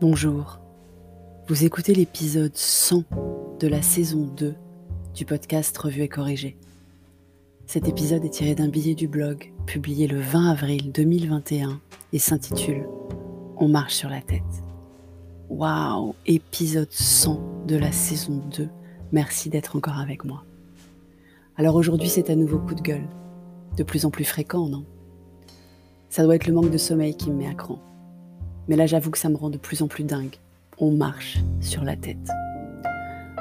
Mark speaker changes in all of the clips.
Speaker 1: Bonjour, vous écoutez l'épisode 100 de la saison 2 du podcast Revue et Corrigé. Cet épisode est tiré d'un billet du blog publié le 20 avril 2021 et s'intitule On marche sur la tête. Waouh, épisode 100 de la saison 2. Merci d'être encore avec moi. Alors aujourd'hui, c'est un nouveau coup de gueule. De plus en plus fréquent, non? Ça doit être le manque de sommeil qui me met à cran. Mais là, j'avoue que ça me rend de plus en plus dingue. On marche sur la tête.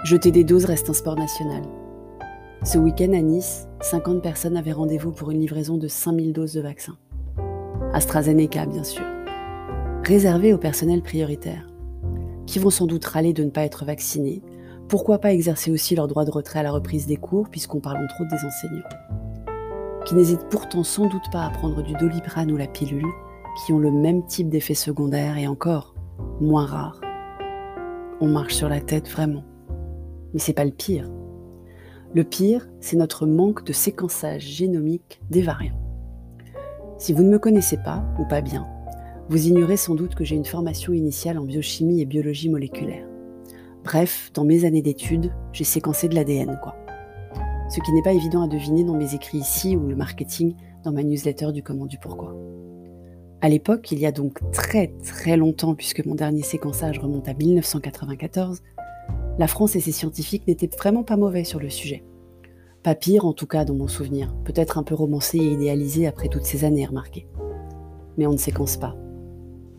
Speaker 1: Jeter des doses reste un sport national. Ce week-end à Nice, 50 personnes avaient rendez-vous pour une livraison de 5000 doses de vaccins. AstraZeneca, bien sûr. Réservé au personnel prioritaire, qui vont sans doute râler de ne pas être vaccinés. Pourquoi pas exercer aussi leur droit de retrait à la reprise des cours, puisqu'on parle entre autres des enseignants Qui n'hésitent pourtant sans doute pas à prendre du doliprane ou la pilule, qui ont le même type d'effet secondaire et encore moins rares. On marche sur la tête vraiment. Mais c'est pas le pire. Le pire, c'est notre manque de séquençage génomique des variants. Si vous ne me connaissez pas, ou pas bien, vous ignorez sans doute que j'ai une formation initiale en biochimie et biologie moléculaire. Bref, dans mes années d'études, j'ai séquencé de l'ADN, quoi. Ce qui n'est pas évident à deviner dans mes écrits ici ou le marketing dans ma newsletter du comment du pourquoi. À l'époque, il y a donc très très longtemps, puisque mon dernier séquençage remonte à 1994, la France et ses scientifiques n'étaient vraiment pas mauvais sur le sujet. Pas pire en tout cas dans mon souvenir, peut-être un peu romancé et idéalisé après toutes ces années remarquées. Mais on ne séquence pas.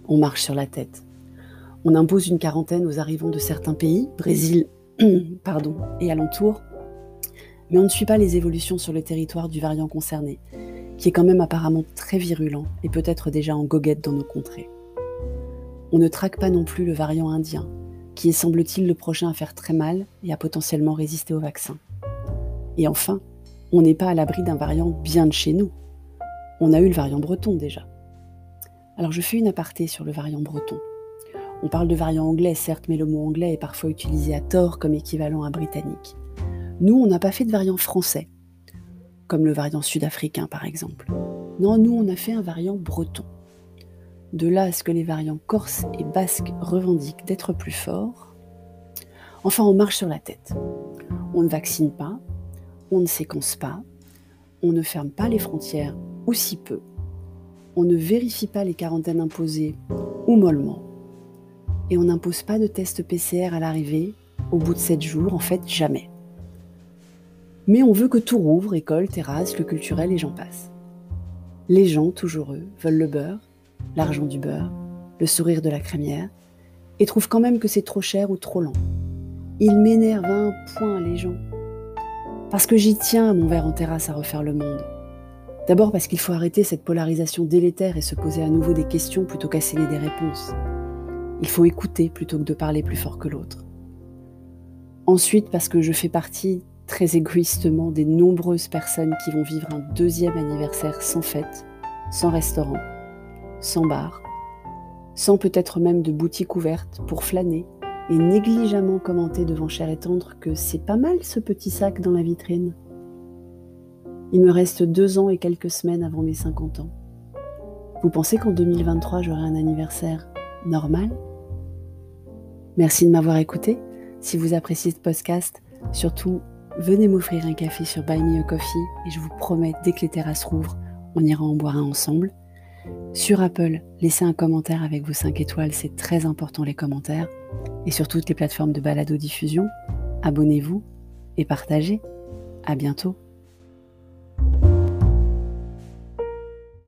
Speaker 1: On marche sur la tête. On impose une quarantaine aux arrivants de certains pays, Brésil pardon, et alentours, mais on ne suit pas les évolutions sur le territoire du variant concerné, qui est quand même apparemment très virulent et peut-être déjà en goguette dans nos contrées. On ne traque pas non plus le variant indien, qui est semble-t-il le prochain à faire très mal et à potentiellement résister au vaccin. Et enfin, on n'est pas à l'abri d'un variant bien de chez nous. On a eu le variant breton déjà. Alors je fais une aparté sur le variant breton. On parle de variant anglais, certes, mais le mot anglais est parfois utilisé à tort comme équivalent à britannique. Nous, on n'a pas fait de variant français, comme le variant sud-africain par exemple. Non, nous on a fait un variant breton. De là à ce que les variants corses et basques revendiquent d'être plus forts. Enfin, on marche sur la tête. On ne vaccine pas, on ne séquence pas, on ne ferme pas les frontières, ou si peu. On ne vérifie pas les quarantaines imposées, ou mollement. Et on n'impose pas de test PCR à l'arrivée, au bout de 7 jours, en fait jamais. Mais on veut que tout rouvre, école, terrasse, le culturel et j'en passe. Les gens, toujours eux, veulent le beurre, l'argent du beurre, le sourire de la crémière, et trouvent quand même que c'est trop cher ou trop lent. Ils m'énervent à un point, les gens. Parce que j'y tiens, mon verre en terrasse, à refaire le monde. D'abord parce qu'il faut arrêter cette polarisation délétère et se poser à nouveau des questions plutôt qu'à sceller des réponses. Il faut écouter plutôt que de parler plus fort que l'autre. Ensuite parce que je fais partie très égoïstement des nombreuses personnes qui vont vivre un deuxième anniversaire sans fête, sans restaurant, sans bar, sans peut-être même de boutique ouverte pour flâner et négligemment commenter devant Cher et Tendre que c'est pas mal ce petit sac dans la vitrine. Il me reste deux ans et quelques semaines avant mes 50 ans. Vous pensez qu'en 2023 j'aurai un anniversaire normal? Merci de m'avoir écouté. Si vous appréciez ce podcast, surtout venez m'offrir un café sur Buy Me a Coffee et je vous promets, dès que les terrasses rouvrent, on ira en boire un ensemble. Sur Apple, laissez un commentaire avec vos 5 étoiles, c'est très important les commentaires. Et sur toutes les plateformes de balado-diffusion, abonnez-vous et partagez. À bientôt.